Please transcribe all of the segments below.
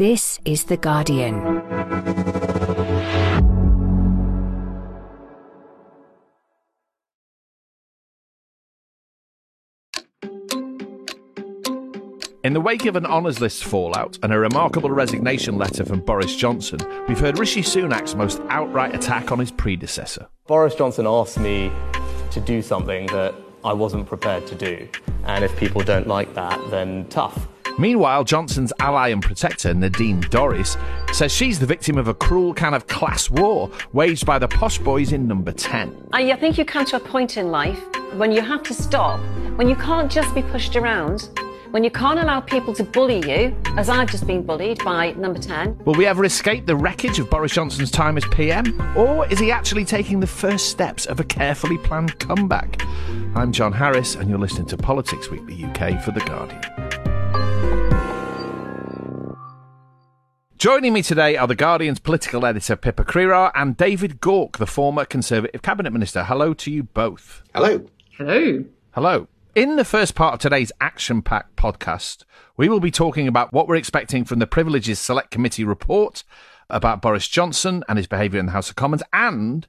This is The Guardian. In the wake of an honours list fallout and a remarkable resignation letter from Boris Johnson, we've heard Rishi Sunak's most outright attack on his predecessor. Boris Johnson asked me to do something that I wasn't prepared to do. And if people don't like that, then tough. Meanwhile, Johnson's ally and protector, Nadine Dorries, says she's the victim of a cruel kind of class war waged by the posh boys in number 10. I think you come to a point in life when you have to stop, when you can't just be pushed around when you can't allow people to bully you, as I've just been bullied by number 10. Will we ever escape the wreckage of Boris Johnson's time as PM? Or is he actually taking the first steps of a carefully planned comeback? I'm John Harris, and you're listening to Politics Weekly UK for The Guardian. Joining me today are The Guardian's political editor Pippa Crerar and David Gauke, the former Conservative Cabinet Minister. Hello to you both. Hello. Hello. Hello. In the first part of today's action packed podcast, we will be talking about what we're expecting from the Privileges Select Committee report about Boris Johnson and his behaviour in the House of Commons and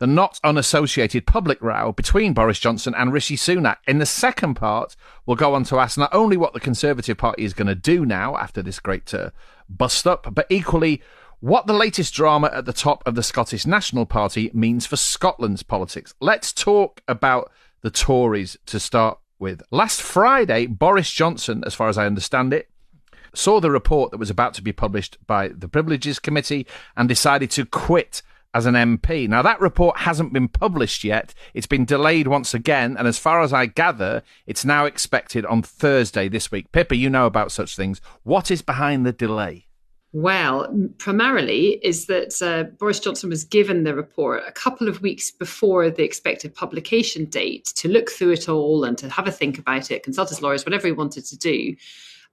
the not unassociated public row between Boris Johnson and Rishi Sunak. In the second part, we'll go on to ask not only what the Conservative Party is going to do now after this great uh, bust up, but equally what the latest drama at the top of the Scottish National Party means for Scotland's politics. Let's talk about the Tories to start with. Last Friday, Boris Johnson, as far as I understand it, saw the report that was about to be published by the Privileges Committee and decided to quit as an MP. Now, that report hasn't been published yet. It's been delayed once again. And as far as I gather, it's now expected on Thursday this week. Pippa, you know about such things. What is behind the delay? Well, primarily is that uh, Boris Johnson was given the report a couple of weeks before the expected publication date to look through it all and to have a think about it, consult his lawyers, whatever he wanted to do.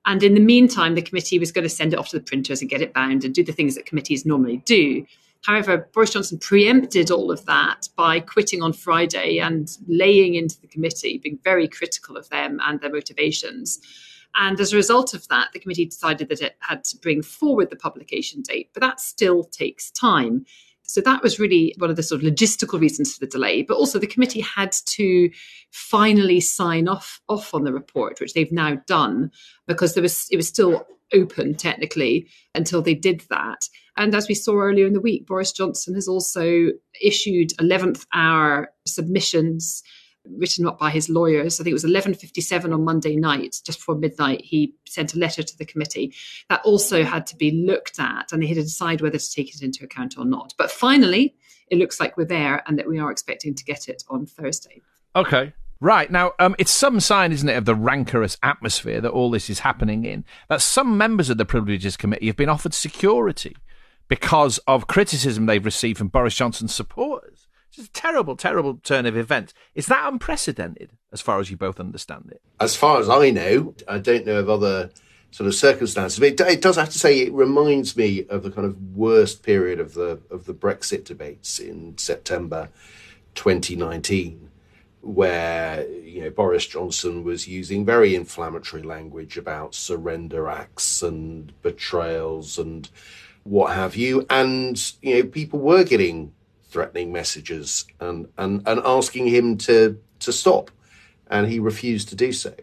And in the meantime, the committee was going to send it off to the printers and get it bound and do the things that committees normally do. However, Boris Johnson preempted all of that by quitting on Friday and laying into the committee, being very critical of them and their motivations. And as a result of that, the committee decided that it had to bring forward the publication date, but that still takes time. So that was really one of the sort of logistical reasons for the delay. But also the committee had to finally sign off off on the report, which they've now done, because there was it was still open technically until they did that. And as we saw earlier in the week, Boris Johnson has also issued 11th hour submissions written up by his lawyers. I think it was 11:57 on Monday night, just before midnight. He sent a letter to the committee that also had to be looked at, and they had to decide whether to take it into account or not. But finally, it looks like we're there, and that we are expecting to get it on Thursday. Okay. Right. Now, um, it's some sign, isn't it, of the rancorous atmosphere that all this is happening in, that some members of the Privileges Committee have been offered security because of criticism they've received from Boris Johnson's supporters. It's a terrible, terrible turn of events. Is that unprecedented, as far as you both understand it? As far as I know, I don't know of other sort of circumstances. But it, it, does have to say it reminds me of the kind of worst period of the of the Brexit debates in September 2019, where you know Boris Johnson was using very inflammatory language about surrender acts and betrayals and what have you, and you know people were getting threatening messages and, and, and asking him to, to stop. And he refused to do so.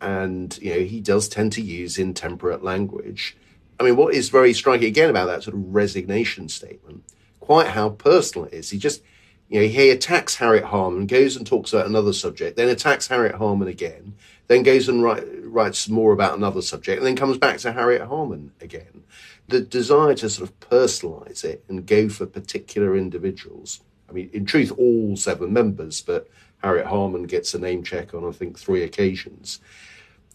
And, you know, he does tend to use intemperate language. I mean, what is very striking again about that sort of resignation statement, quite how personal it is. He just, you know, he attacks Harriet Harman, goes and talks about another subject, then attacks Harriet Harman again, then goes and write, writes more about another subject, and then comes back to Harriet Harman again the desire to sort of personalize it and go for particular individuals. I mean, in truth, all seven members, but Harriet Harman gets a name check on, I think, three occasions.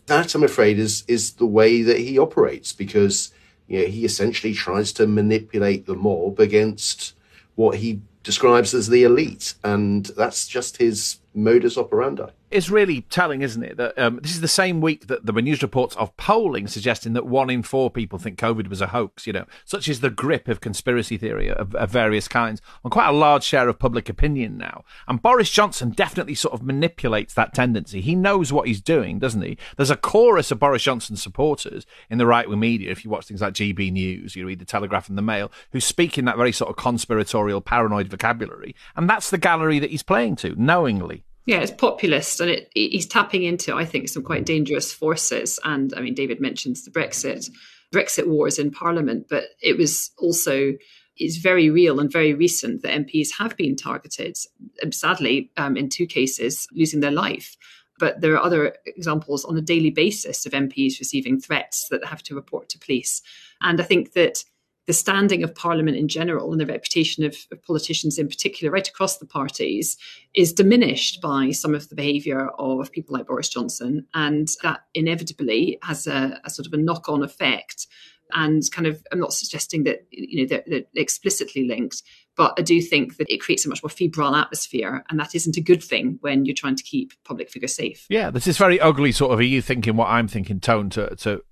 That, I'm afraid, is, is the way that he operates because you know, he essentially tries to manipulate the mob against what he describes as the elite. And that's just his modus operandi. Is really telling, isn't it? That um, this is the same week that there were news reports of polling suggesting that one in four people think COVID was a hoax. You know, such is the grip of conspiracy theory of, of various kinds on quite a large share of public opinion now. And Boris Johnson definitely sort of manipulates that tendency. He knows what he's doing, doesn't he? There's a chorus of Boris Johnson supporters in the right wing media. If you watch things like GB News, you read the Telegraph and the Mail, who speak in that very sort of conspiratorial, paranoid vocabulary, and that's the gallery that he's playing to knowingly. Yeah, it's populist, and it, he's tapping into, I think, some quite dangerous forces. And I mean, David mentions the Brexit Brexit wars in Parliament, but it was also is very real and very recent that MPs have been targeted. Um, sadly, um, in two cases, losing their life. But there are other examples on a daily basis of MPs receiving threats that have to report to police. And I think that the standing of Parliament in general and the reputation of, of, politicians in particular, right across the parties, is diminished by some of the behaviour of people like Boris Johnson. And that inevitably has a, a sort of a knock on effect. And kind of, I'm not suggesting that you know they're, they're explicitly linked, but I do think that it creates a much more febrile atmosphere, and that isn't a good thing when you're trying to keep public figures safe. Yeah, this is very ugly sort of are you thinking what I'm thinking tone to to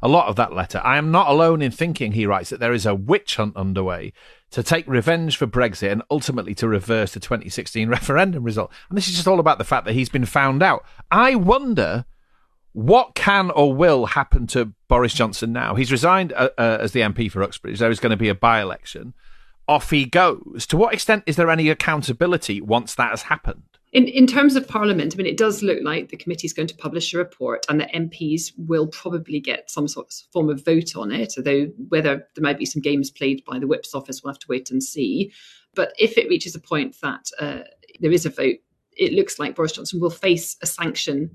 a lot of that letter. I am not alone in thinking, he writes, that there is a witch hunt underway to take revenge for Brexit and ultimately to reverse the 2016 referendum result. And this is just all about the fact that he's been found out. I wonder what can or will happen to Boris Johnson now. He's resigned uh, uh, as the MP for Uxbridge. There is going to be a by election. Off he goes. To what extent is there any accountability once that has happened? In, in terms of Parliament, I mean, it does look like the committee is going to publish a report and the MPs will probably get some sort of form of vote on it, although whether there might be some games played by the whip's office, we'll have to wait and see. But if it reaches a point that uh, there is a vote, it looks like Boris Johnson will face a sanction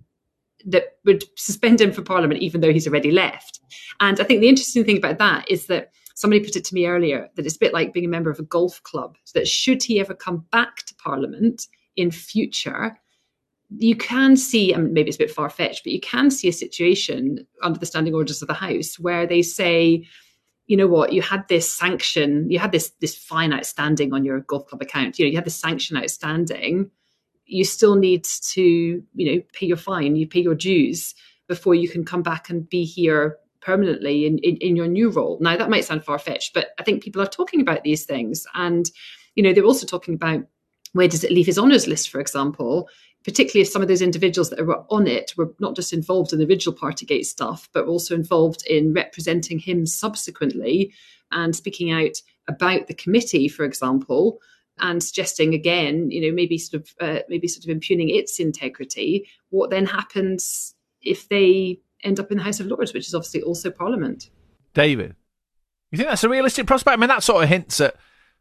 that would suspend him for Parliament, even though he's already left. And I think the interesting thing about that is that somebody put it to me earlier that it's a bit like being a member of a golf club, that should he ever come back to Parliament, in future, you can see, and maybe it's a bit far fetched, but you can see a situation under the standing orders of the House where they say, you know what, you had this sanction, you had this this fine outstanding on your golf club account. You know, you had this sanction outstanding. You still need to, you know, pay your fine, you pay your dues before you can come back and be here permanently in, in, in your new role. Now that might sound far fetched, but I think people are talking about these things. And, you know, they're also talking about where does it leave his honours list, for example? Particularly if some of those individuals that were on it were not just involved in the original Partygate stuff, but also involved in representing him subsequently and speaking out about the committee, for example, and suggesting again, you know, maybe sort of uh, maybe sort of impugning its integrity. What then happens if they end up in the House of Lords, which is obviously also Parliament? David, you think that's a realistic prospect? I mean, that sort of hints at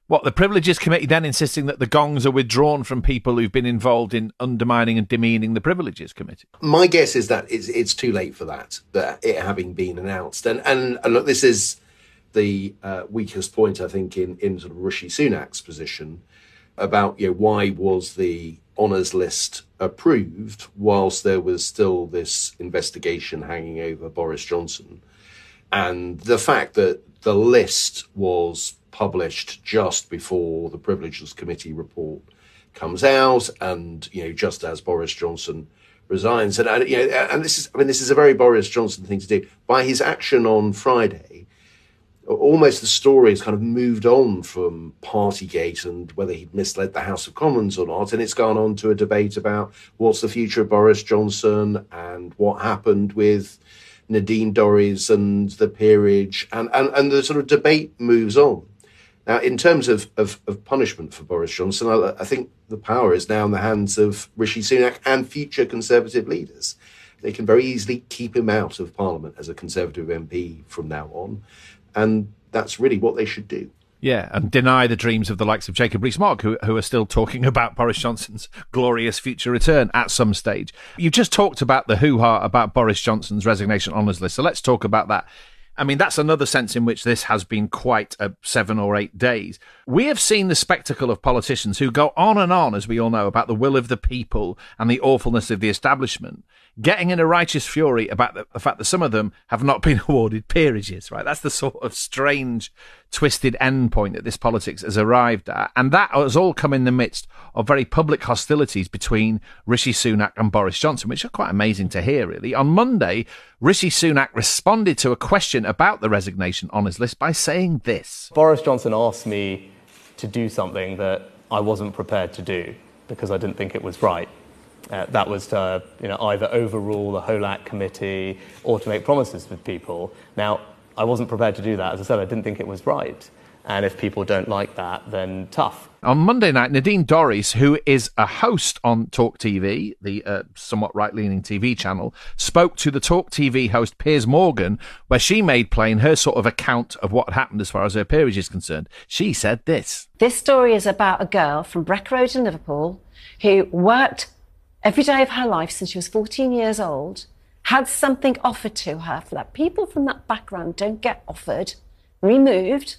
what, the Privileges Committee then insisting that the gongs are withdrawn from people who've been involved in undermining and demeaning the Privileges Committee? My guess is that it's, it's too late for that, that it having been announced. And, and, and look, this is the uh, weakest point, I think, in, in sort of Rishi Sunak's position about you know, why was the honours list approved whilst there was still this investigation hanging over Boris Johnson. And the fact that the list was published just before the Privileges Committee report comes out, and you know, just as Boris Johnson resigns, and, you know, and this is, I mean, this is a very Boris Johnson thing to do. By his action on Friday, almost the story has kind of moved on from Partygate and whether he'd misled the House of Commons or not, and it's gone on to a debate about what's the future of Boris Johnson and what happened with Nadine Dorries and the peerage, and, and, and the sort of debate moves on. Now, in terms of, of, of punishment for Boris Johnson, I, I, think the power is now in the hands of Rishi Sunak and future Conservative leaders. They can very easily keep him out of Parliament as a Conservative MP from now on. And that's really what they should do. Yeah, and deny the dreams of the likes of Jacob Rees-Mogg, who, who are still talking about Boris Johnson's glorious future return at some stage. You've just talked about the hoo-ha about Boris Johnson's resignation honours list, so let's talk about that. I mean, that's another sense in which this has been quite a seven or eight days. We have seen the spectacle of politicians who go on and on, as we all know, about the will of the people and the awfulness of the establishment, getting in a righteous fury about the, the fact that some of them have not been awarded peerages, right? That's the sort of strange, twisted end point that this politics has arrived at. And that has all come in the midst of very public hostilities between Rishi Sunak and Boris Johnson, which are quite amazing to hear, really. On Monday, Rishi Sunak responded to a question about the resignation on his list by saying this Boris Johnson asked me to do something that I wasn't prepared to do because I didn't think it was right. Uh, that was to you know, either overrule the HOLAC committee or to make promises with people. Now, I wasn't prepared to do that. As I said, I didn't think it was right. And if people don't like that, then tough. On Monday night, Nadine Dorries, who is a host on Talk TV, the uh, somewhat right leaning TV channel, spoke to the Talk TV host Piers Morgan, where she made plain her sort of account of what happened as far as her peerage is concerned. She said this This story is about a girl from Breck Road in Liverpool who worked every day of her life since she was 14 years old, had something offered to her for that people from that background don't get offered, removed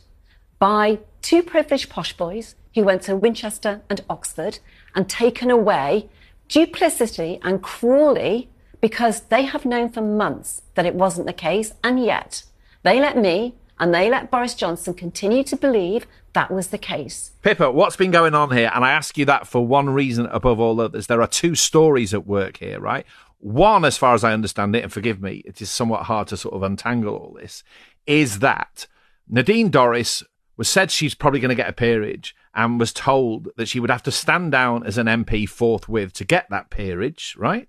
by two privileged posh boys who went to Winchester and Oxford and taken away duplicity and cruelly because they have known for months that it wasn't the case. And yet they let me and they let Boris Johnson continue to believe that was the case. Pippa, what's been going on here? And I ask you that for one reason above all others. There are two stories at work here, right? One, as far as I understand it, and forgive me, it is somewhat hard to sort of untangle all this, is that Nadine Dorries was said she's probably going to get a peerage and was told that she would have to stand down as an MP forthwith to get that peerage, right?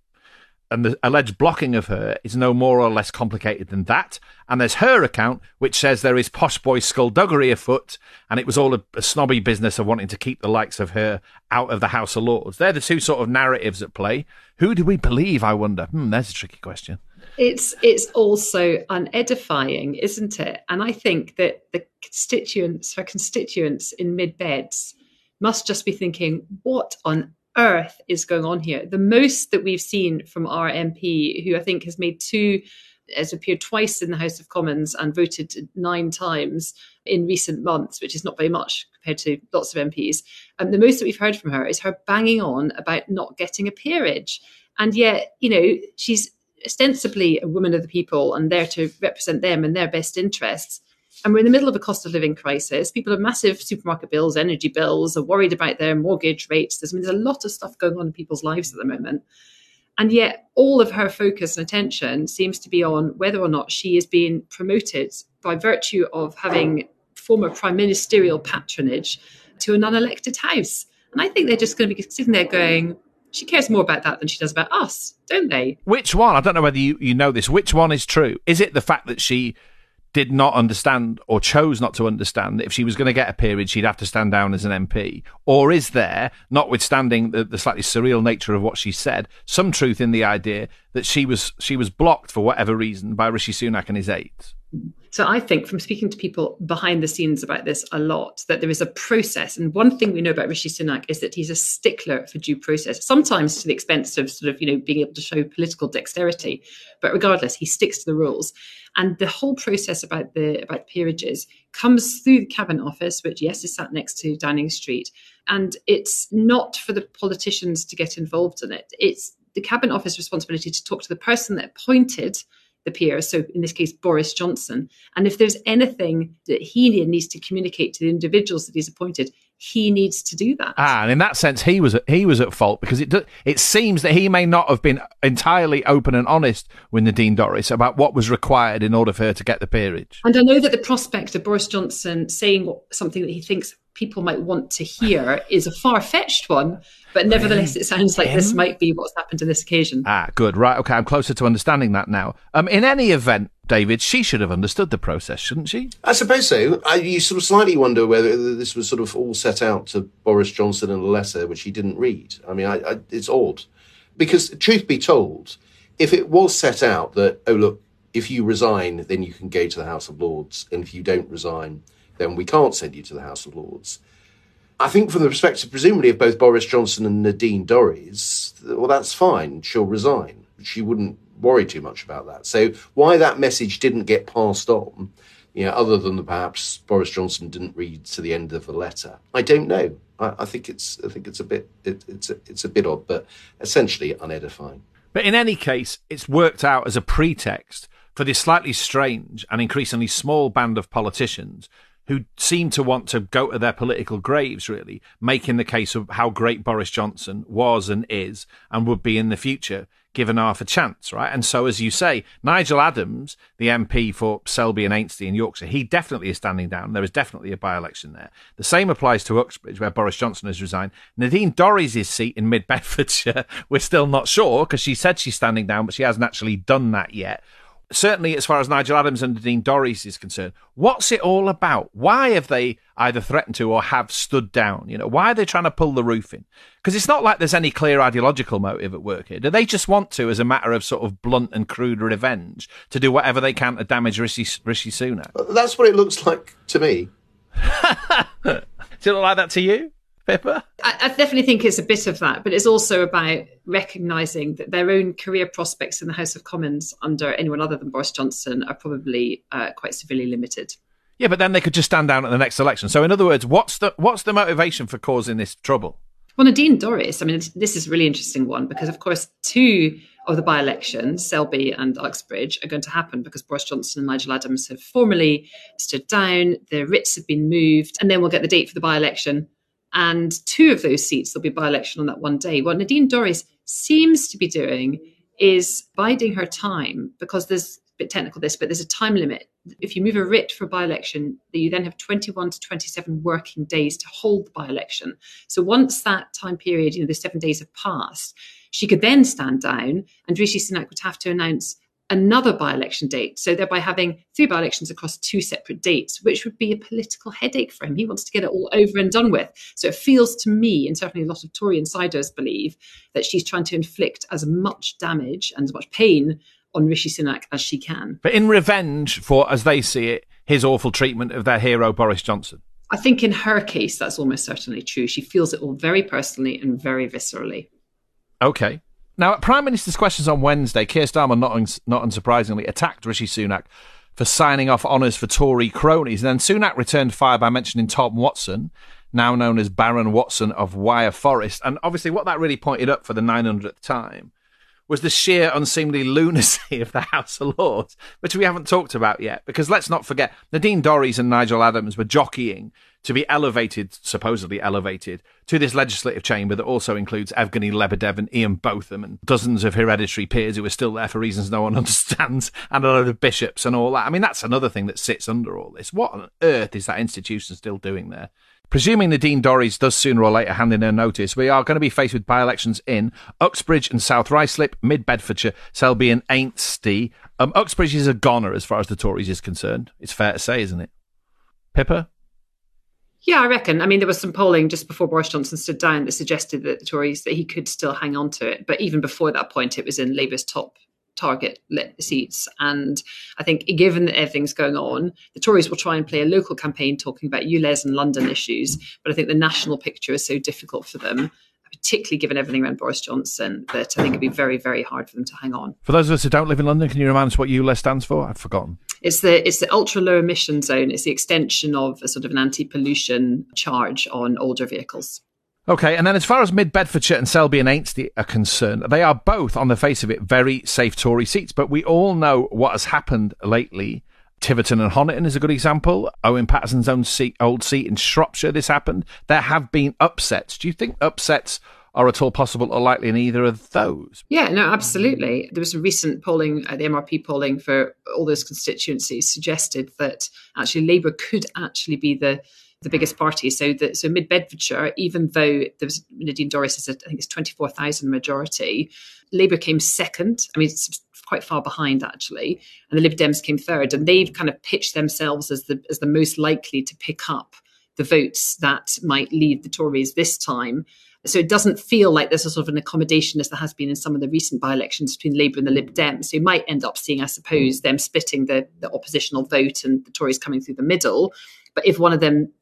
And the alleged blocking of her is no more or less complicated than that. And there's her account, which says there is posh boy skullduggery afoot, and it was all a, a snobby business of wanting to keep the likes of her out of the House of Lords. They're the two sort of narratives at play. Who do we believe, I wonder? Hmm, there's a tricky question. It's it's also unedifying, isn't it? And I think that the constituents, her constituents in mid beds, must just be thinking, what on earth is going on here? The most that we've seen from our MP, who I think has made two, has appeared twice in the House of Commons and voted nine times in recent months, which is not very much compared to lots of MPs. And the most that we've heard from her is her banging on about not getting a peerage. And yet, you know, she's ostensibly a woman of the people and there to represent them and their best interests. And we're in the middle of a cost of living crisis. People have massive supermarket bills, energy bills, are worried about their mortgage rates. There's, I mean, there's a lot of stuff going on in people's lives at the moment. And yet, all of her focus and attention seems to be on whether or not she is being promoted by virtue of having former prime ministerial patronage to an unelected house. And I think they're just going to be sitting there going, she cares more about that than she does about us, don't they? Which one? I don't know whether you, you know this. Which one is true? Is it the fact that she did not understand or chose not to understand that if she was going to get a peerage, she'd have to stand down as an MP? Or is there, notwithstanding the, the slightly surreal nature of what she said, some truth in the idea that she was she was blocked for whatever reason by Rishi Sunak and his aides? So I think from speaking to people behind the scenes about this a lot, that there is a process. And one thing we know about Rishi Sunak is that he's a stickler for due process, sometimes to the expense of sort of, you know, being able to show political dexterity. But regardless, he sticks to the rules. And the whole process about the about peerages comes through the cabinet office, which yes is sat next to Downing Street. And it's not for the politicians to get involved in it. It's the cabinet office responsibility to talk to the person that appointed the peer, so in this case, Boris Johnson. And if there's anything that he needs to communicate to the individuals that he's appointed, he needs to do that. Ah, and in that sense, he was at, he was at fault because it it seems that he may not have been entirely open and honest with Nadine Dorries about what was required in order for her to get the peerage. And I know that the prospect of Boris Johnson saying something that he thinks people might want to hear is a far fetched one, but nevertheless, it sounds like this might be what's happened on this occasion. Ah, good. Right. Okay. I'm closer to understanding that now. Um, in any event, David, she should have understood the process, shouldn't she? I suppose so. I, you sort of slightly wonder whether this was sort of all set out to Boris Johnson in a letter which he didn't read. I mean, I, I, it's odd. Because, truth be told, if it was set out that, oh, look, if you resign, then you can go to the House of Lords, and if you don't resign, then we can't send you to the House of Lords. I think, from the perspective, presumably, of both Boris Johnson and Nadine Dorries, well, that's fine. She'll resign. She wouldn't worry too much about that. So why that message didn't get passed on, you know, other than that perhaps Boris Johnson didn't read to the end of the letter, I don't know. I, I think it's I think it's a bit it, it's a, it's a bit odd, but essentially unedifying. But in any case, it's worked out as a pretext for this slightly strange and increasingly small band of politicians who seem to want to go to their political graves, really, making the case of how great Boris Johnson was and is and would be in the future, given half a chance, right? And so, as you say, Nigel Adams, the MP for Selby and Ainsty in Yorkshire, he definitely is standing down. There is definitely a by election there. The same applies to Uxbridge, where Boris Johnson has resigned. Nadine Dorries' seat in Mid Bedfordshire, we're still not sure because she said she's standing down, but she hasn't actually done that yet certainly as far as Nigel Adams and Nadine Dorries is concerned, what's it all about? Why have they either threatened to or have stood down? You know, why are they trying to pull the roof in? Because it's not like there's any clear ideological motive at work here. Do they just want to, as a matter of sort of blunt and crude revenge, to do whatever they can to damage Rishi, Rishi Sunak? That's what it looks like to me. Does it look like that to you? Pippa? I, I, definitely think it's a bit of that, but it's also about recognising that their own career prospects in the House of Commons under anyone other than Boris Johnson are probably uh, quite severely limited. Yeah, but then they could just stand down at the next election. So, in other words, what's the what's the motivation for causing this trouble? Well, Nadine Dorries, I mean, this is a really interesting one because, of course, two of the by elections, Selby and Uxbridge, are going to happen because Boris Johnson and Nigel Adams have formally stood down, the writs have been moved, and then we'll get the date for the by election and two of those seats there'll be by election on that one day. What Nadine Dorries seems to be doing is biding her time because there's a bit technical this, but there's a time limit. If you move a writ for by election, that you then have 21 to 27 working days to hold the by election. So once that time period, you know, the seven days have passed, she could then stand down and Rishi Sunak would have to announce another by election date. So thereby having three by elections across two separate dates, which would be a political headache for him. He wants to get it all over and done with. So it feels to me, and certainly a lot of Tory insiders believe, that she's trying to inflict as much damage and as much pain on Rishi Sunak as she can. But in revenge for, as they see it, his awful treatment of their hero, Boris Johnson. I think in her case, that's almost certainly true. She feels it all very personally and very viscerally. Okay. Now, at Prime Minister's questions on Wednesday, Keir Starmer, not, un- not unsurprisingly, attacked Rishi Sunak for signing off honours for Tory cronies. And then Sunak returned fire by mentioning Tom Watson, now known as Baron Watson of Wyre Forest. And obviously, what that really pointed up for the 900th time was the sheer unseemly lunacy of the House of Lords, which we haven't talked about yet. Because let's not forget, Nadine Dorries and Nigel Adams were jockeying to be elevated, supposedly elevated, to this legislative chamber that also includes Evgeny Lebedev and Ian Botham and dozens of hereditary peers who are still there for reasons no one understands, and a load of bishops and all that. I mean, that's another thing that sits under all this. What on earth is that institution still doing there? Presuming Nadine Dorries does sooner or later hand in her notice, we are going to be faced with by elections in Uxbridge and South Ruislip, Mid Bedfordshire, Selby and Ainsty. Um, Uxbridge is a goner as far as the Tories is concerned. It's fair to say, isn't it? Pippa? Yeah, I reckon. I mean, there was some polling just before Boris Johnson stood down that suggested that the Tories that he could still hang on to it. But even before that point, it was in Labour's top target seats. And I think, given that everything's going on, the Tories will try and play a local campaign talking about ULEZ and London issues. But I think the national picture is so difficult for them particularly given everything around Boris Johnson, that I think it'd be very, very hard for them to hang on. For those of us who don't live in London, can you remind us what ULEZ stands for? I've forgotten. It's the it's the ultra low emission zone. It's the extension of a sort of an anti pollution charge on older vehicles. Okay, and then as far as Mid Bedfordshire and Selby and Ainsty are concerned, they are both, on the face of it, very safe Tory seats. But we all know what has happened lately. Tiverton and Honiton is a good example. Owen Paterson's own seat, old seat in Shropshire, this happened. There have been upsets. Do you think upsets are at all possible or likely in either of those? Yeah, no, absolutely. There was some recent polling, uh, the MRP polling for all those constituencies suggested that actually Labour could actually be the the biggest party. So the, so Mid Bedfordshire, even though there was Nadine Dorries is I think it's twenty four thousand majority, Labour came second. I mean, quite far behind actually, and the Lib Dems came third, and they've kind of pitched themselves as the as the most likely to pick up the votes that might lead the Tories this time. So it doesn't feel like there's a sort of an accommodation as there has been in some of the recent by-elections between Labour and the Lib Dems. So you might end up seeing, I suppose, them splitting the, the oppositional vote and the Tories coming through the middle. But if one of them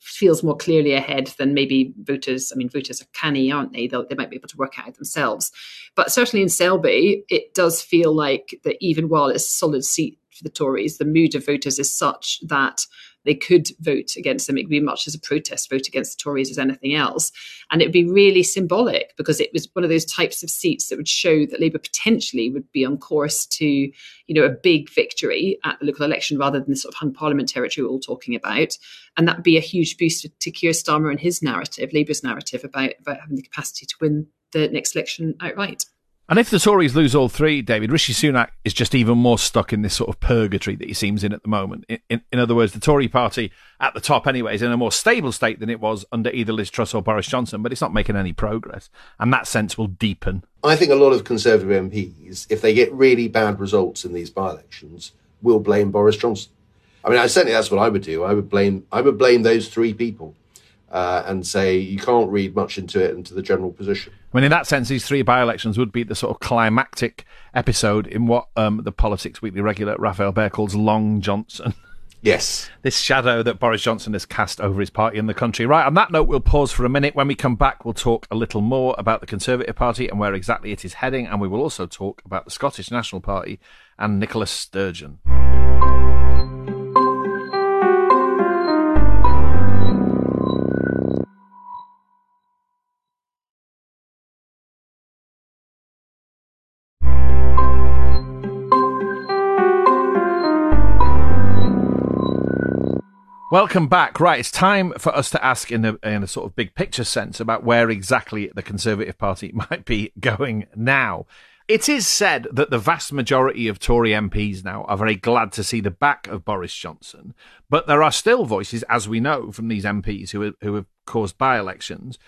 feels more clearly ahead than maybe voters. I mean, voters are canny, aren't they? They'll, they might be able to work out themselves. But certainly in Selby, it does feel like that even while it's a solid seat for the Tories, the mood of voters is such that they could vote against them. It could be much as a protest vote against the Tories as anything else. And it would be really symbolic because it was one of those types of seats that would show that Labour potentially would be on course to, you know, a big victory at the local election rather than the sort of hung parliament territory we're all talking about. And that would be a huge boost to, to Keir Starmer and his narrative, Labour's narrative about, about having the capacity to win the next election outright. And if the Tories lose all three, David, Rishi Sunak is just even more stuck in this sort of purgatory that he seems in at the moment. In, in, in, other words, the Tory party at the top, anyway, is in a more stable state than it was under either Liz Truss or Boris Johnson, but it's not making any progress. And that sense will deepen. I think a lot of Conservative MPs, if they get really bad results in these by elections, will blame Boris Johnson. I mean, certainly that's what I would do. I would blame I would blame those three people uh, and say you can't read much into it into the general position. I mean, in that sense, these three by-elections would be the sort of climactic episode in what um, the Politics Weekly regular Raphael Behr calls Long Johnson. Yes. This shadow that Boris Johnson has cast over his party and the country. Right, on that note, we'll pause for a minute. When we come back, we'll talk a little more about the Conservative Party and where exactly it is heading, and we will also talk about the Scottish National Party and Nicola Sturgeon. Welcome back. Right, it's time for us to ask in a, in a sort of big picture sense about where exactly the Conservative Party might be going now. It is said that the vast majority of Tory MPs now are very glad to see the back of Boris Johnson, but there are still voices, as we know from these MPs who, who have caused by elections,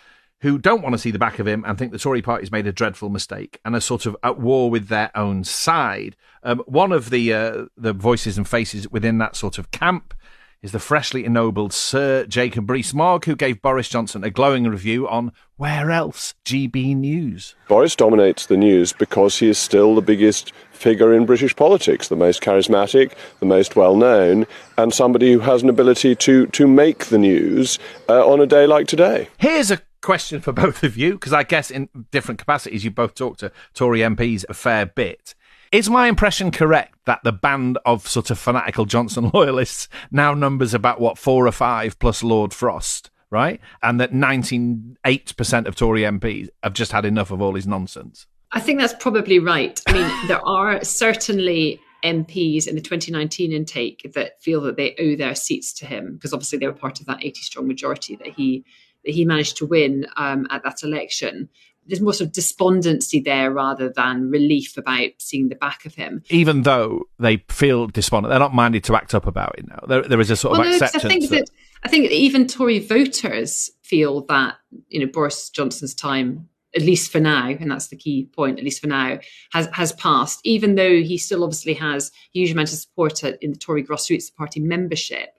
who don't want to see the back of him and think the Tory party's made a dreadful mistake and are sort of at war with their own side. Um, one of the uh, the voices and faces within that sort of camp is the freshly ennobled Sir Jacob Rees-Mogg, who gave Boris Johnson a glowing review on Where Else? GB News. Boris dominates the news because he is still the biggest figure in British politics, the most charismatic, the most well known, and somebody who has an ability to, to make the news uh, on a day like today. Here's a question for both of you, because I guess in different capacities you both talk to Tory MPs a fair bit. Is my impression correct that the band of sort of fanatical Johnson loyalists now numbers about what four or five plus Lord Frost, right? And that 98% of Tory MPs have just had enough of all his nonsense? I think that's probably right. I mean, there are certainly MPs in the 2019 intake that feel that they owe their seats to him because obviously they were part of that 80 strong majority that he that he managed to win um, at that election there's more sort of despondency there rather than relief about seeing the back of him. Even though they feel despondent, they're not minded to act up about it now. There, there is a sort well, of no, acceptance. I think that, that I think even Tory voters feel that you know Boris Johnson's time at least for now, and that's the key point, at least for now, has has passed, even though he still obviously has a huge amount of support in the Tory grassroots party membership.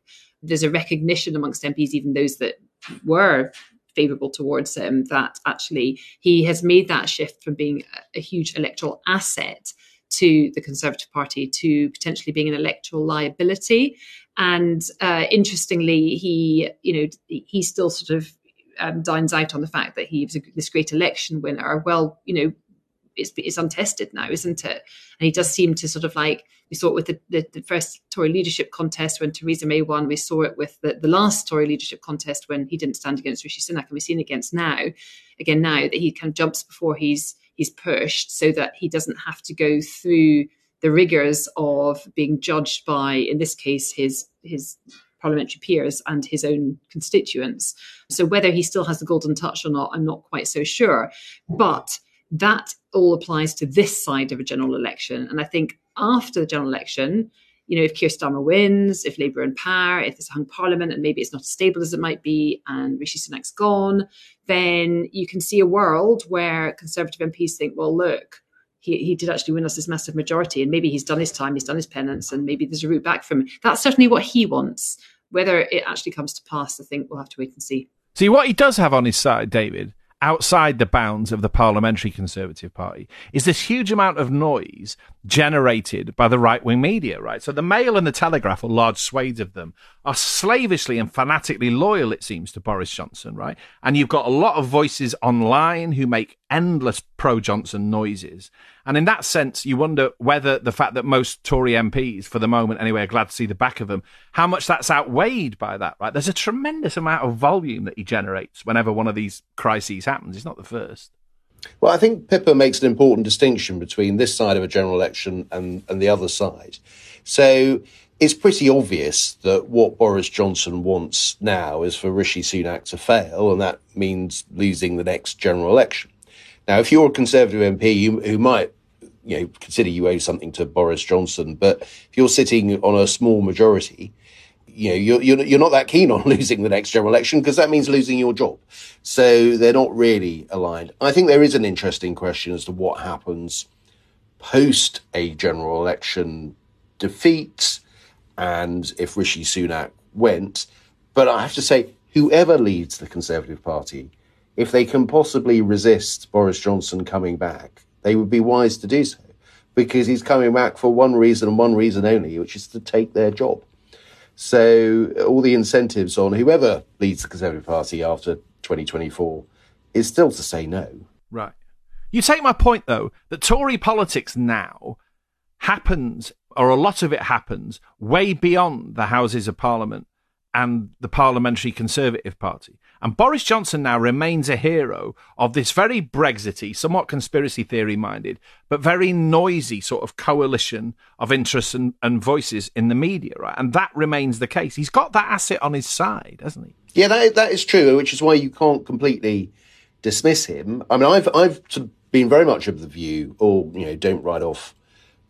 There's a recognition amongst MPs, even those that were favourable towards him that actually he has made that shift from being a, a huge electoral asset to the Conservative Party to potentially being an electoral liability. And uh, interestingly, he, you know, he still sort of um, dines out on the fact that he was a, this great election winner. Well, you know, it's, untested now, isn't it? And he does seem to sort of like we saw it with the, the, the, first Tory leadership contest when Theresa May won. We saw it with the, the last Tory leadership contest when he didn't stand against Rishi Sunak, and we've seen against now, again now that he kind of jumps before he's he's pushed, so that he doesn't have to go through the rigors of being judged by, in this case, his his parliamentary peers and his own constituents. So whether he still has the golden touch or not, I'm not quite so sure, but that all applies to this side of a general election. And I think after the general election, you know, if Keir Starmer wins, if Labour in power, if there's a hung parliament and maybe it's not as stable as it might be and Rishi Sunak's gone, then you can see a world where Conservative MPs think, well, look, he, he did actually win us this massive majority and maybe he's done his time, he's done his penance and maybe there's a route back from him. That's certainly what he wants. Whether it actually comes to pass, I think we'll have to wait and see. See, what he does have on his side, David, outside the bounds of the parliamentary Conservative Party is this huge amount of noise generated by the right wing media, right? So the Mail and the Telegraph, or large swathes of them, are slavishly and fanatically loyal, it seems, to Boris Johnson, right? And you've got a lot of voices online who make endless pro Johnson noises. And in that sense, you wonder whether the fact that most Tory MPs, for the moment anyway, are glad to see the back of him, how much that's outweighed by that, right? There's a tremendous amount of volume that he generates whenever one of these crises happens. He's not the first. Well, I think Pippa makes an important distinction between this side of a general election and, and the other side. So it's pretty obvious that what Boris Johnson wants now is for Rishi Sunak to fail, and that means losing the next general election. Now, if you're a Conservative MP you, who might you know, consider you owe something to Boris Johnson, but if you're sitting on a small majority, you know, you're, you're, you're not that keen on losing the next general election because that means losing your job. So they're not really aligned. I think there is an interesting question as to what happens post a general election defeat and if Rishi Sunak went. But I have to say, whoever leads the Conservative Party, if they can possibly resist Boris Johnson coming back, they would be wise to do so because he's coming back for one reason and one reason only, which is to take their job. So all the incentives on whoever leads the Conservative Party after 2024 is still to say no. Right. You take my point, though, that Tory politics now happens, or a lot of it happens, way beyond the Houses of Parliament and the Parliamentary Conservative Party. And Boris Johnson now remains a hero of this very Brexity, somewhat conspiracy theory minded, but very noisy sort of coalition of interests and, and voices in the media, right? And that remains the case. He's got that asset on his side, hasn't he? Yeah, that, that is true, which is why you can't completely dismiss him. I mean, I've, I've been very much of the view, or, you know, don't write off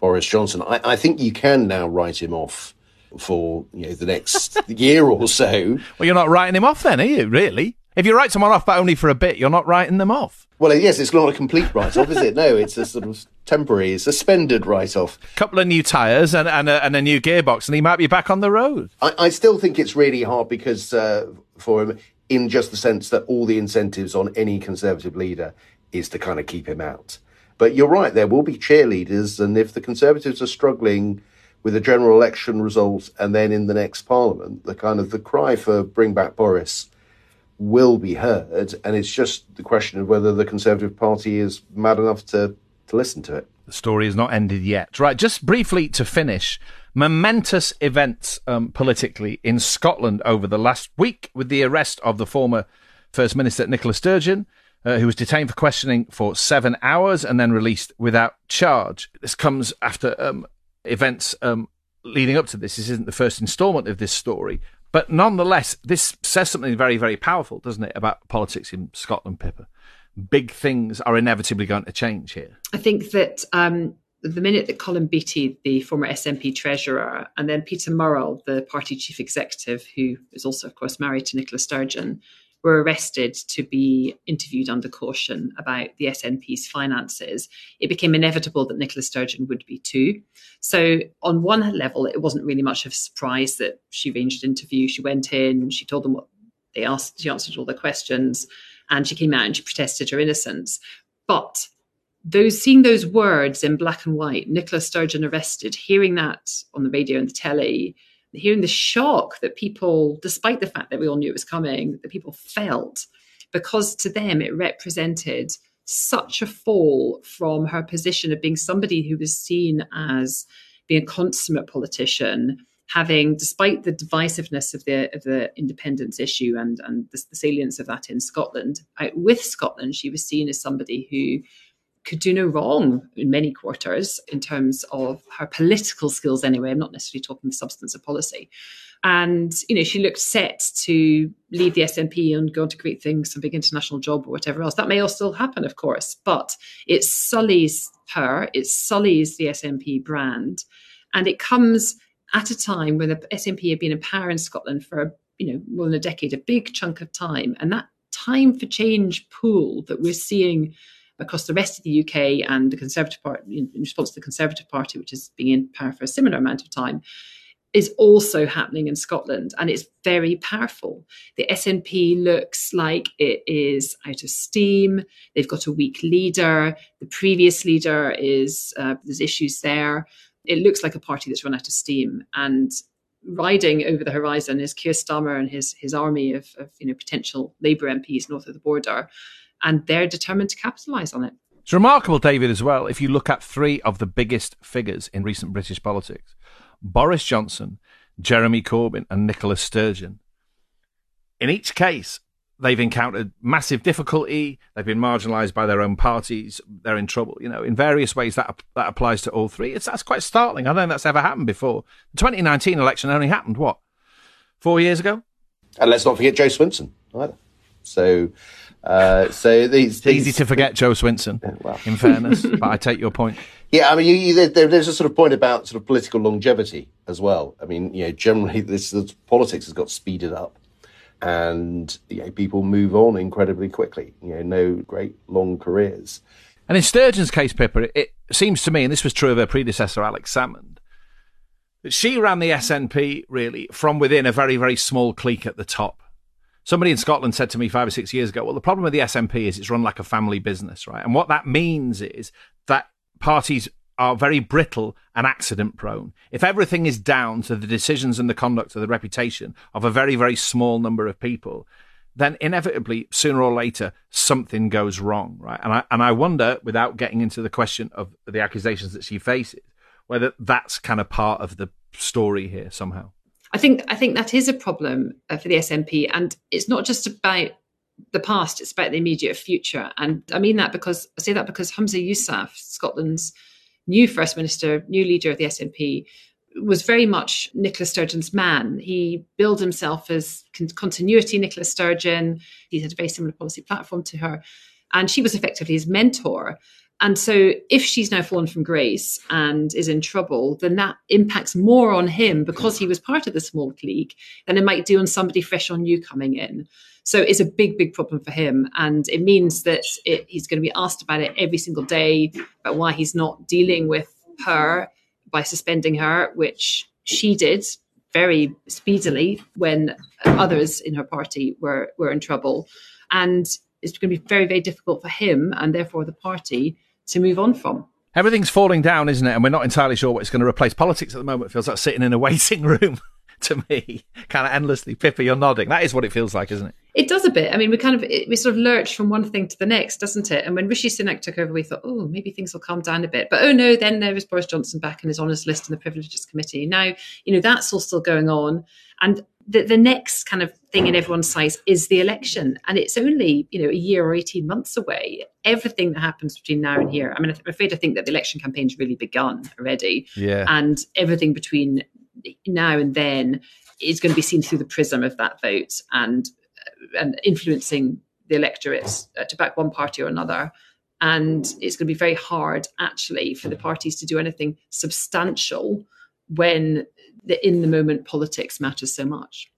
Boris Johnson. I, I think you can now write him off for you know the next year or so. Well, you're not writing him off then, are you? Really? If you write someone off, but only for a bit, you're not writing them off. Well, yes, it's not a complete write-off, is it? No, it's a sort of temporary, suspended write-off. A Couple of new tyres and, and, a, and a new gearbox, and he might be back on the road. I, I still think it's really hard because uh, for him, in just the sense that all the incentives on any Conservative leader is to kind of keep him out. But you're right, there will be cheerleaders, and if the Conservatives are struggling with a general election result and then in the next Parliament, the kind of the cry for bring back Boris will be heard, and it's just the question of whether the Conservative Party is mad enough to to listen to it. The story is not ended yet. Right, just briefly to finish, momentous events um, politically in Scotland over the last week with the arrest of the former First Minister Nicola Sturgeon uh, who was detained for questioning for seven hours and then released without charge. This comes after um, events um, leading up to this. This isn't the first instalment of this story. But nonetheless, this says something very, very powerful, doesn't it, about politics in Scotland, Pippa? Big things are inevitably going to change here. I think that um, the minute that Colin Beattie, the former SNP treasurer, and then Peter Murrell, the party chief executive, who is also, of course, married to Nicola Sturgeon, were arrested to be interviewed under caution about the SNP's finances, it became inevitable that Nicola Sturgeon would be too. So, on one level, it wasn't really much of a surprise that she arranged an interview. She went in, she told them what they asked, she answered all the questions, and she came out and she protested her innocence. But those seeing those words in black and white, Nicola Sturgeon arrested, hearing that on the radio and the telly, hearing the shock that people, despite the fact that we all knew it was coming, that people felt, because to them it represented such a fall from her position of being somebody who was seen as being a consummate politician, having, despite the divisiveness of the of the independence issue and and the, the salience of that in Scotland, out with Scotland, she was seen as somebody who could do no wrong in many quarters in terms of her political skills anyway. I'm not necessarily talking the substance of policy. And you know she looked set to leave the snp and go on to create things some big international job or whatever else. That may all still happen of course but it sullies her it sullies the snp brand and it comes at a time when the snp had been in power in scotland for you know more than a decade a big chunk of time. And that time for change pool that we're seeing across the rest of the UK and the Conservative Party, in response to the Conservative Party, which has been in power for a similar amount of time, is also happening in Scotland, and it's very powerful. The SNP looks like it is out of steam. They've got a weak leader. The previous leader is uh, there's issues there. It looks like a party that's run out of steam, and riding over the horizon is Keir Starmer and his his army of, of you know potential Labour MPs north of the border, and they're determined to capitalise on it. It's remarkable, David, as well, if you look at three of the biggest figures in recent British politics Boris Johnson, Jeremy Corbyn, and Nicola Sturgeon. In each case, they've encountered massive difficulty. They've been marginalised by their own parties. They're in trouble. You know, in various ways that that applies to all three. It's that's quite startling. I don't think that's ever happened before. The 2019 election only happened what four years ago. And let's not forget Jo Swinson either. So, uh, so these, these easy to forget Jo Swinson. well. In fairness, but I take your point. Yeah, I mean, you, you, there, there's a sort of point about sort of political longevity as well. I mean, you know, generally this, this politics has got speeded up and you know, people move on incredibly quickly. You know, no great long careers. And in Sturgeon's case, Pippa, it, it seems to me, and this was true of her predecessor, Alex Salmond, that she ran the SNP really from within a very, very small clique at the top. Somebody in Scotland said to me five or six years ago, well, the problem with the SNP is it's run like a family business, right? And what that means is that parties are very brittle and accident prone. If everything is down to the decisions and the conduct or the reputation of a very, very small number of people, then inevitably, sooner or later, something goes wrong, right? And I, and I wonder, without getting into the question of the accusations that she faces, whether that's kind of part of the story here somehow. I think I think that is a problem uh, for the SNP, and it's not just about the past; it's about the immediate future. And I mean that because I say that because Humza Yousaf, Scotland's new First Minister, new leader of the SNP, was very much Nicola Sturgeon's man. He billed himself as continuity Nicola Sturgeon. He had a very similar policy platform to her. And she was effectively his mentor. And so if she's now fallen from grace and is in trouble, then that impacts more on him because he was part of the small clique than it might do on somebody fresh or new coming in. So it's a big, big problem for him. And it means that it, he's going to be asked about it every single day about why he's not dealing with her by suspending her, which she did very speedily when others in her party were, were in trouble. And it's going to be very, very difficult for him and therefore the party to move on from. Everything's falling down, isn't it? And we're not entirely sure what it's going to replace. Politics at the moment feels like sitting in a waiting room to me, kind of endlessly. Pippa, you're nodding. That is what it feels like, isn't it? It does a bit. I mean, we kind of we sort of lurch from one thing to the next, doesn't it? And when Rishi Sunak took over, we thought, oh, maybe things will calm down a bit. But oh no, then there was Boris Johnson back in his honours list in the Privileges Committee. Now, you know, that's all still going on. And the, the next kind of thing in everyone's sights is the election. And it's only, you know, a year or 18 months away. Everything that happens between now and here. I mean, I'm afraid I think that the election campaign's really begun already. Yeah. And everything between now and then is going to be seen through the prism of that vote and and influencing the electorate uh, to back one party or another. And it's going to be very hard, actually, for the parties to do anything substantial when the in the moment politics matters so much.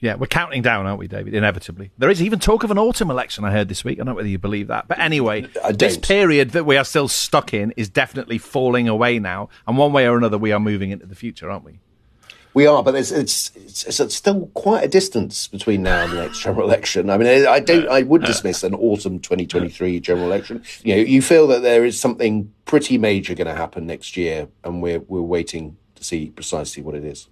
Yeah, we're counting down, aren't we, David? Inevitably. There is even talk of an autumn election, I heard this week. I don't know whether you believe that. But anyway, this period that we are still stuck in is definitely falling away now. And one way or another, we are moving into the future, aren't we? We are, but it's, it's, it's, it's, still quite a distance between now and the next general election. I mean, I don't, I would dismiss an autumn 2023 general election. You know, you feel that there is something pretty major going to happen next year, and we're we're waiting to see precisely what it is.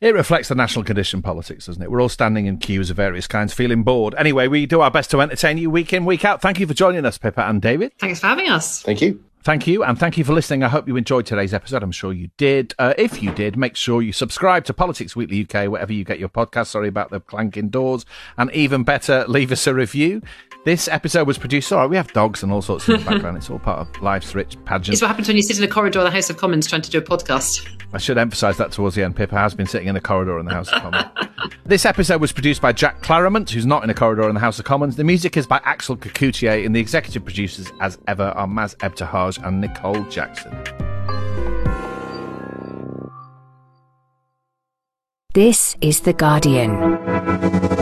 It reflects the national condition politics, doesn't it? We're all standing in queues of various kinds, feeling bored. Anyway, we do our best to entertain you week in, week out. Thank you for joining us, Pippa and David. Thanks for having us. Thank you. Thank you, and thank you for listening. I hope you enjoyed today's episode. I'm sure you did. Uh, if you did, make sure you subscribe to Politics Weekly UK, wherever you get your podcast. Sorry about the clanking doors. And even better, leave us a review. This episode was produced. Sorry, we have dogs and all sorts in the background. It's all part of life's rich pageant. It's what happens when you sit in a corridor of the House of Commons trying to do a podcast. I should emphasise that towards the end. Pippa has been sitting in a corridor in the House of Commons. this episode was produced by Jack Claremont, who's not in a corridor in the House of Commons. The music is by Axel Kacoutié, and the executive producers, as ever, are Maz Ebtehaj and Nicole Jackson. This is The Guardian.